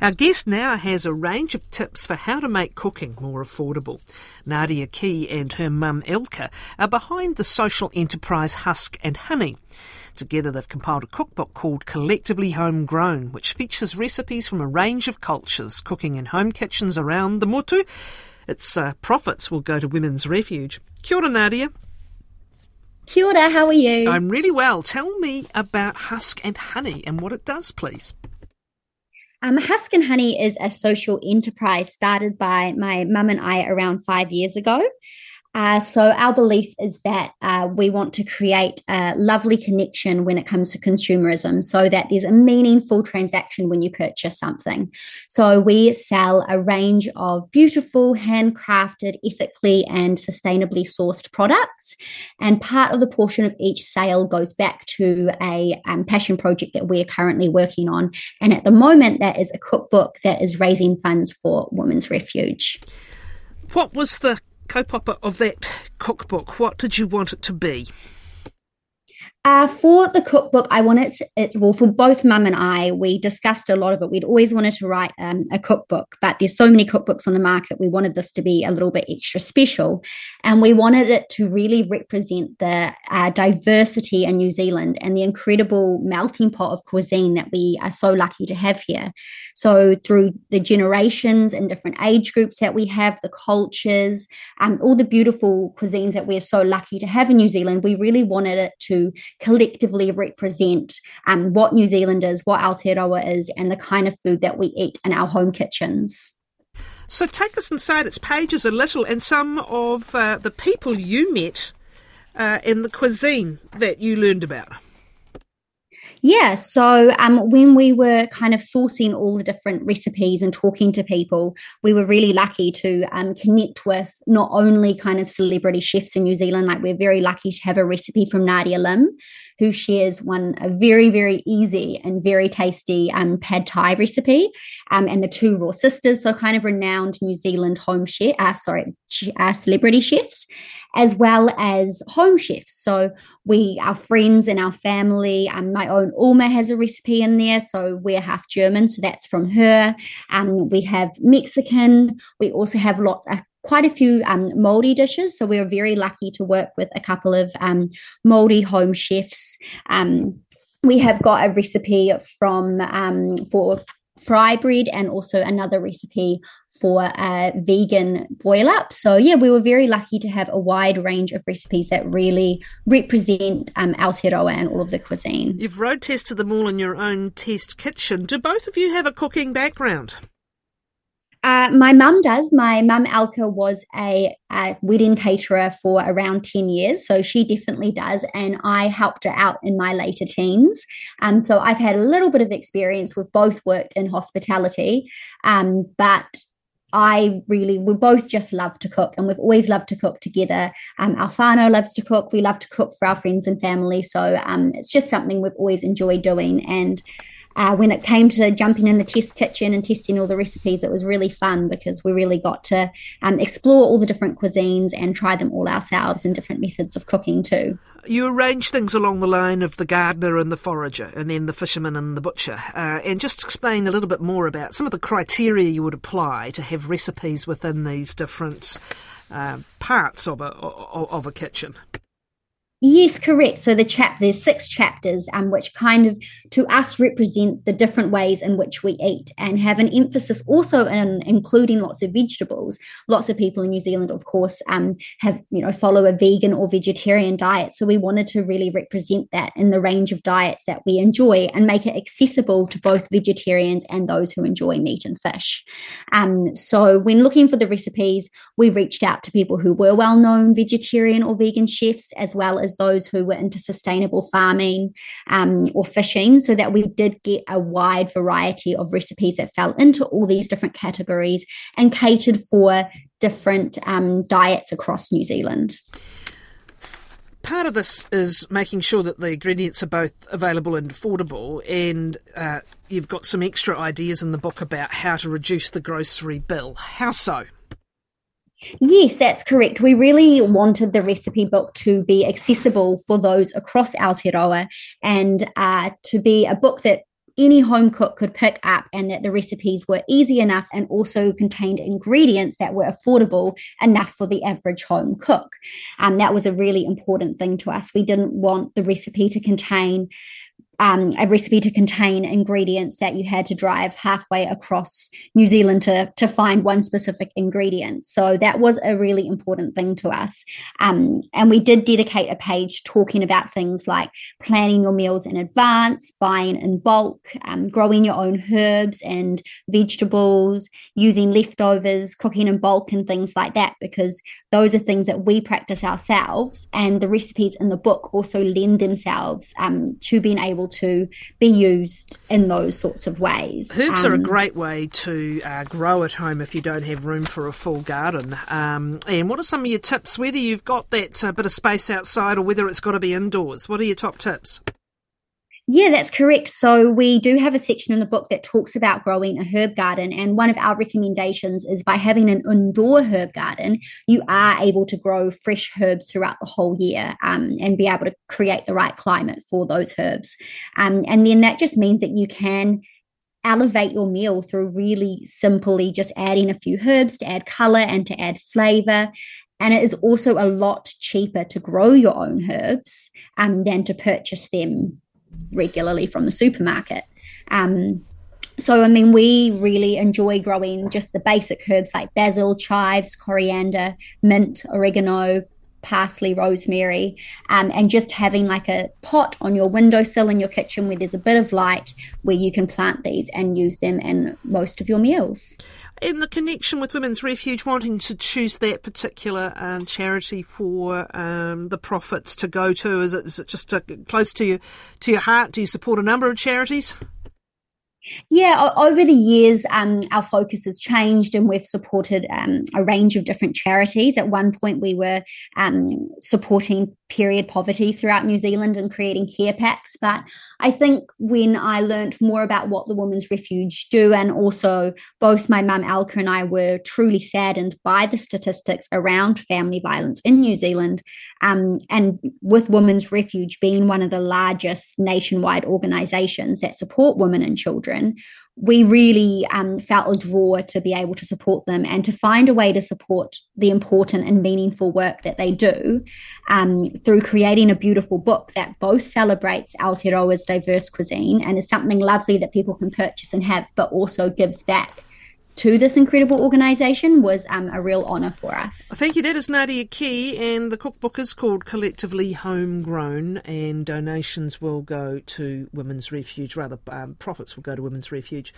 Our guest now has a range of tips for how to make cooking more affordable. Nadia Key and her mum Elke are behind the social enterprise Husk and Honey. Together they've compiled a cookbook called Collectively Homegrown, which features recipes from a range of cultures cooking in home kitchens around the Motu. Its uh, profits will go to Women's Refuge. Kia ora, Nadia. Kia ora, how are you? I'm really well. Tell me about Husk and Honey and what it does, please. Um, Husk and Honey is a social enterprise started by my mum and I around five years ago. Uh, so, our belief is that uh, we want to create a lovely connection when it comes to consumerism so that there's a meaningful transaction when you purchase something. So, we sell a range of beautiful, handcrafted, ethically, and sustainably sourced products. And part of the portion of each sale goes back to a um, passion project that we're currently working on. And at the moment, that is a cookbook that is raising funds for Women's Refuge. What was the kaupapa of that cookbook, what did you want it to be? Uh, for the cookbook, I wanted to, it, well, for both mum and I, we discussed a lot of it. We'd always wanted to write um, a cookbook, but there's so many cookbooks on the market. We wanted this to be a little bit extra special. And we wanted it to really represent the uh, diversity in New Zealand and the incredible melting pot of cuisine that we are so lucky to have here. So, through the generations and different age groups that we have, the cultures, um, all the beautiful cuisines that we're so lucky to have in New Zealand, we really wanted it to collectively represent um, what New Zealand is, what Aotearoa is, and the kind of food that we eat in our home kitchens. So take us inside its pages a little and some of uh, the people you met uh, in the cuisine that you learned about. Yeah, so um, when we were kind of sourcing all the different recipes and talking to people, we were really lucky to um, connect with not only kind of celebrity chefs in New Zealand, like we're very lucky to have a recipe from Nadia Lim, who shares one a very very easy and very tasty um, pad thai recipe, um, and the two raw sisters, so kind of renowned New Zealand home chef, uh, sorry, uh, celebrity chefs, as well as home chefs. So we, our friends and our family, um, my own Oma has a recipe in there. So we're half German, so that's from her. Um, we have Mexican. We also have lots, uh, quite a few um, Maori dishes. So we are very lucky to work with a couple of um, Maori home chefs. Um, we have got a recipe from um, for fry bread and also another recipe for a vegan boil up. So, yeah, we were very lucky to have a wide range of recipes that really represent um, Aotearoa and all of the cuisine. You've road tested them all in your own test kitchen. Do both of you have a cooking background? Uh, my mum does. My mum, Elke, was a, a, wedding caterer for around 10 years. So she definitely does. And I helped her out in my later teens. Um, so I've had a little bit of experience. We've both worked in hospitality. Um, but I really, we both just love to cook and we've always loved to cook together. Um, whānau loves to cook. We love to cook for our friends and family. So um, it's just something we've always enjoyed doing. And uh, when it came to jumping in the test kitchen and testing all the recipes, it was really fun because we really got to um, explore all the different cuisines and try them all ourselves and different methods of cooking too. You arrange things along the line of the gardener and the forager, and then the fisherman and the butcher. Uh, and just explain a little bit more about some of the criteria you would apply to have recipes within these different uh, parts of a of a kitchen. Yes, correct. So the chap there's six chapters, um, which kind of to us represent the different ways in which we eat, and have an emphasis also in including lots of vegetables. Lots of people in New Zealand, of course, um, have you know follow a vegan or vegetarian diet. So we wanted to really represent that in the range of diets that we enjoy and make it accessible to both vegetarians and those who enjoy meat and fish. Um, so when looking for the recipes, we reached out to people who were well-known vegetarian or vegan chefs, as well as as those who were into sustainable farming um, or fishing, so that we did get a wide variety of recipes that fell into all these different categories and catered for different um, diets across New Zealand part of this is making sure that the ingredients are both available and affordable, and uh, you've got some extra ideas in the book about how to reduce the grocery bill. How so? Yes, that's correct. We really wanted the recipe book to be accessible for those across Aotearoa and uh, to be a book that any home cook could pick up and that the recipes were easy enough and also contained ingredients that were affordable enough for the average home cook. Um, that was a really important thing to us. We didn't want the recipe to contain um, a recipe to contain ingredients that you had to drive halfway across New Zealand to, to find one specific ingredient. So that was a really important thing to us. Um, and we did dedicate a page talking about things like planning your meals in advance, buying in bulk, um, growing your own herbs and vegetables, using leftovers, cooking in bulk, and things like that, because those are things that we practice ourselves. And the recipes in the book also lend themselves um, to being able to be used in those sorts of ways. Herbs um, are a um, great way to uh, grow at home if you don't have room for a full garden. Um, and what are some of your tips, whether you've got that uh, bit of space outside or whether it's got to be indoors? What are your top tips? Yeah, that's correct. So we do have a section in the book that talks about growing a herb garden. And one of our recommendations is by having an indoor herb garden, you are able to grow fresh herbs throughout the whole year um, and be able to create the right climate for those herbs. Um, and then that just means that you can elevate your meal through really simply just adding a few herbs to add color and to add flavor. And it is also a lot cheaper to grow your own herbs um, than to purchase them regularly from the supermarket. Um, so, I mean, we really enjoy growing just the basic herbs like basil, chives, coriander, mint, oregano, parsley, rosemary, um, and just having like a pot on your windowsill in your kitchen where there's a bit of light where you can plant these and use them in most of your meals in the connection with Women's Refuge, wanting to choose that particular um, charity for um, the profits to go to, is it, is it just uh, close to to your heart? Do you support a number of charities? Yeah, over the years, um, our focus has changed and we've supported um, a range of different charities. At one point, we were um, supporting period poverty throughout New Zealand and creating care packs. But I think when I learned more about what the Women's Refuge do, and also both my mum Elke and I were truly saddened by the statistics around family violence in New Zealand, um, and with Women's Refuge being one of the largest nationwide organisations that support women and children, we really um, felt a draw to be able to support them and to find a way to support the important and meaningful work that they do um, through creating a beautiful book that both celebrates Aotearoa's diverse cuisine and is something lovely that people can purchase and have, but also gives back to this incredible organisation was um, a real honour for us. Thank you. That is Nadia Key, and the cookbook is called Collectively Homegrown, and donations will go to Women's Refuge, rather, um, profits will go to Women's Refuge.